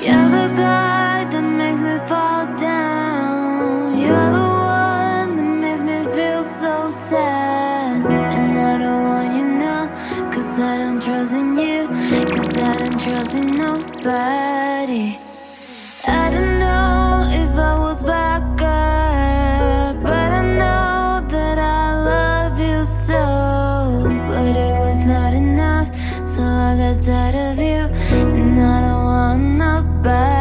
You're the guy that makes me fall down. You're the one that makes me feel so sad. And I don't want you now, cause I don't trust in you, cause I don't trust in nobody. I don't know if I was back up, but I know that I love you so. But it was not enough, so I got tired of you, want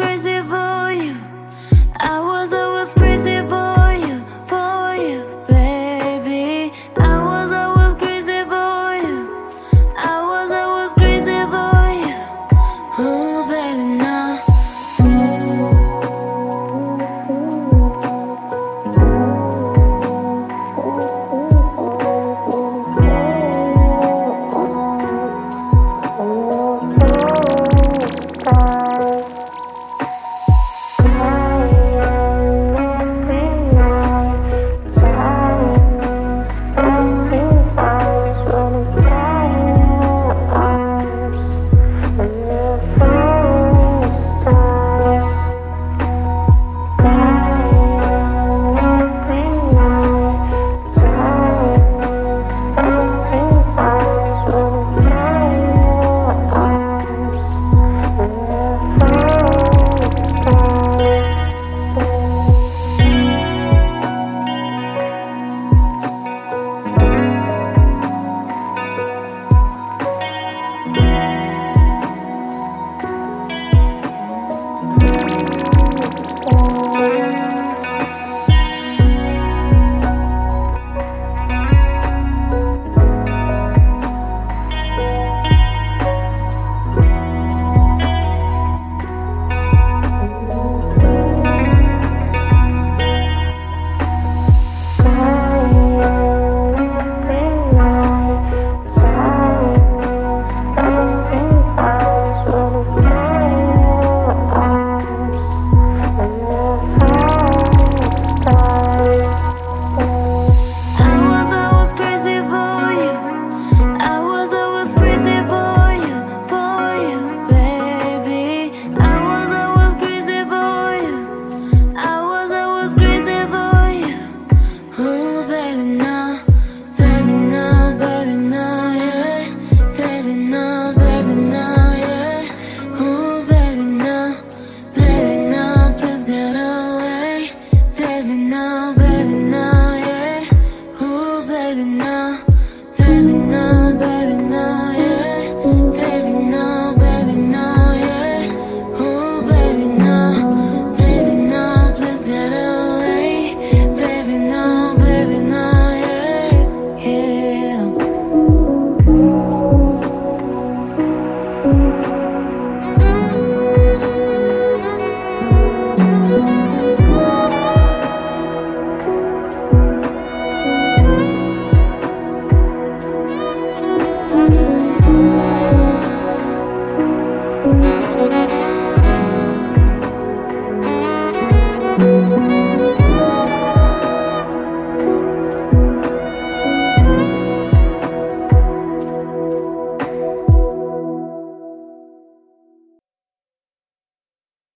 crazy for you. I was, I was crazy